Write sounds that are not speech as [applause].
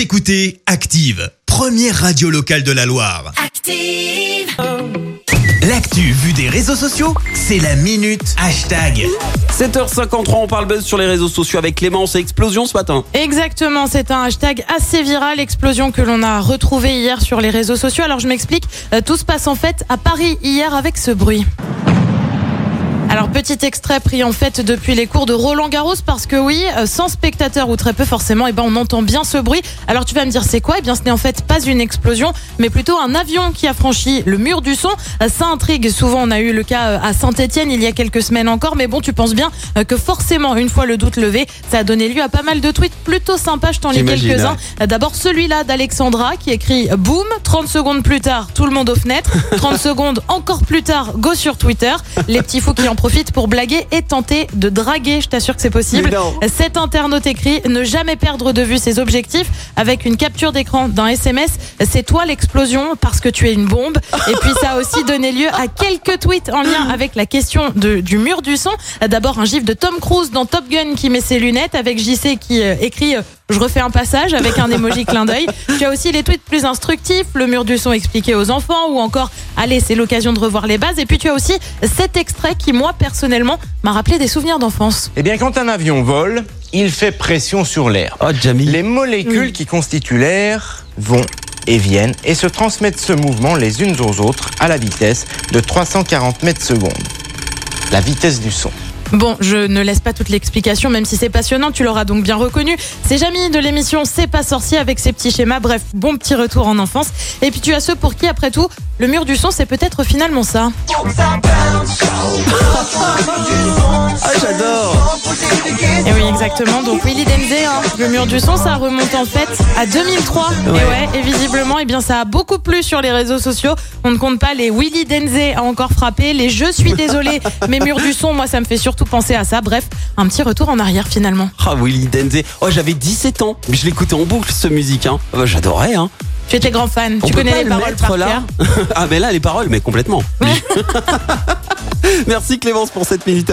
Vous écoutez Active, première radio locale de la Loire. Active. L'actu vue des réseaux sociaux, c'est la minute hashtag. 7h53, on parle buzz sur les réseaux sociaux avec Clémence et Explosion ce matin. Exactement, c'est un hashtag assez viral, explosion que l'on a retrouvé hier sur les réseaux sociaux. Alors je m'explique, Euh, tout se passe en fait à Paris hier avec ce bruit. Alors petit extrait pris en fait depuis les cours de Roland Garros parce que oui, euh, sans spectateurs ou très peu forcément, et ben on entend bien ce bruit. Alors tu vas me dire c'est quoi? Eh bien ce n'est en fait pas une explosion, mais plutôt un avion qui a franchi le mur du son. Euh, Ça intrigue. Souvent on a eu le cas euh, à Saint-Étienne il y a quelques semaines encore, mais bon tu penses bien que forcément une fois le doute levé, ça a donné lieu à pas mal de tweets plutôt sympas. Je t'en lis quelques-uns. D'abord celui-là d'Alexandra qui écrit boum, 30 secondes plus tard, tout le monde aux fenêtres. [laughs] 30 secondes encore plus tard, go sur Twitter. Les petits fous qui en profitent pour blaguer et tenter de draguer, je t'assure que c'est possible. Cet internaute écrit ne jamais perdre de vue ses objectifs avec une capture d'écran d'un SMS. C'est toi l'explosion parce que tu es une bombe. Et puis ça a aussi donné lieu à quelques tweets en lien avec la question de- du mur du son. D'abord un gif de Tom Cruise dans Top Gun qui met ses lunettes avec JC qui euh, écrit euh, je refais un passage avec un emoji clin d'œil. Tu as aussi les tweets plus instructifs, le mur du son expliqué aux enfants ou encore allez, c'est l'occasion de revoir les bases. Et puis tu as aussi cet extrait qui moi personnellement m'a rappelé des souvenirs d'enfance. Eh bien, quand un avion vole, il fait pression sur l'air. Oh Jamie. Les molécules qui constituent l'air vont et viennent et se transmettent ce mouvement les unes aux autres à la vitesse de 340 mètres secondes. La vitesse du son. Bon, je ne laisse pas toute l'explication, même si c'est passionnant, tu l'auras donc bien reconnu. C'est Jamie de l'émission C'est pas sorcier avec ses petits schémas. Bref, bon petit retour en enfance. Et puis tu as ceux pour qui, après tout, le mur du son, c'est peut-être finalement ça. Exactement. Donc Willy Denze, hein, le mur du son, ça remonte en fait à 2003. Et Ouais. et visiblement, eh bien, ça a beaucoup plu sur les réseaux sociaux. On ne compte pas les Willy Denze a encore frappé, les Je suis désolé, [laughs] mais mur du son, moi, ça me fait surtout penser à ça. Bref, un petit retour en arrière finalement. Ah Willy Denze. Oh j'avais 17 ans, mais je l'écoutais en boucle ce musique. Hein. Oh, J'adorais. Hein. Tu étais grand fan, On tu connais les le paroles par là. cœur. [laughs] ah mais là les paroles, mais complètement. [laughs] Merci Clémence pour cette minute.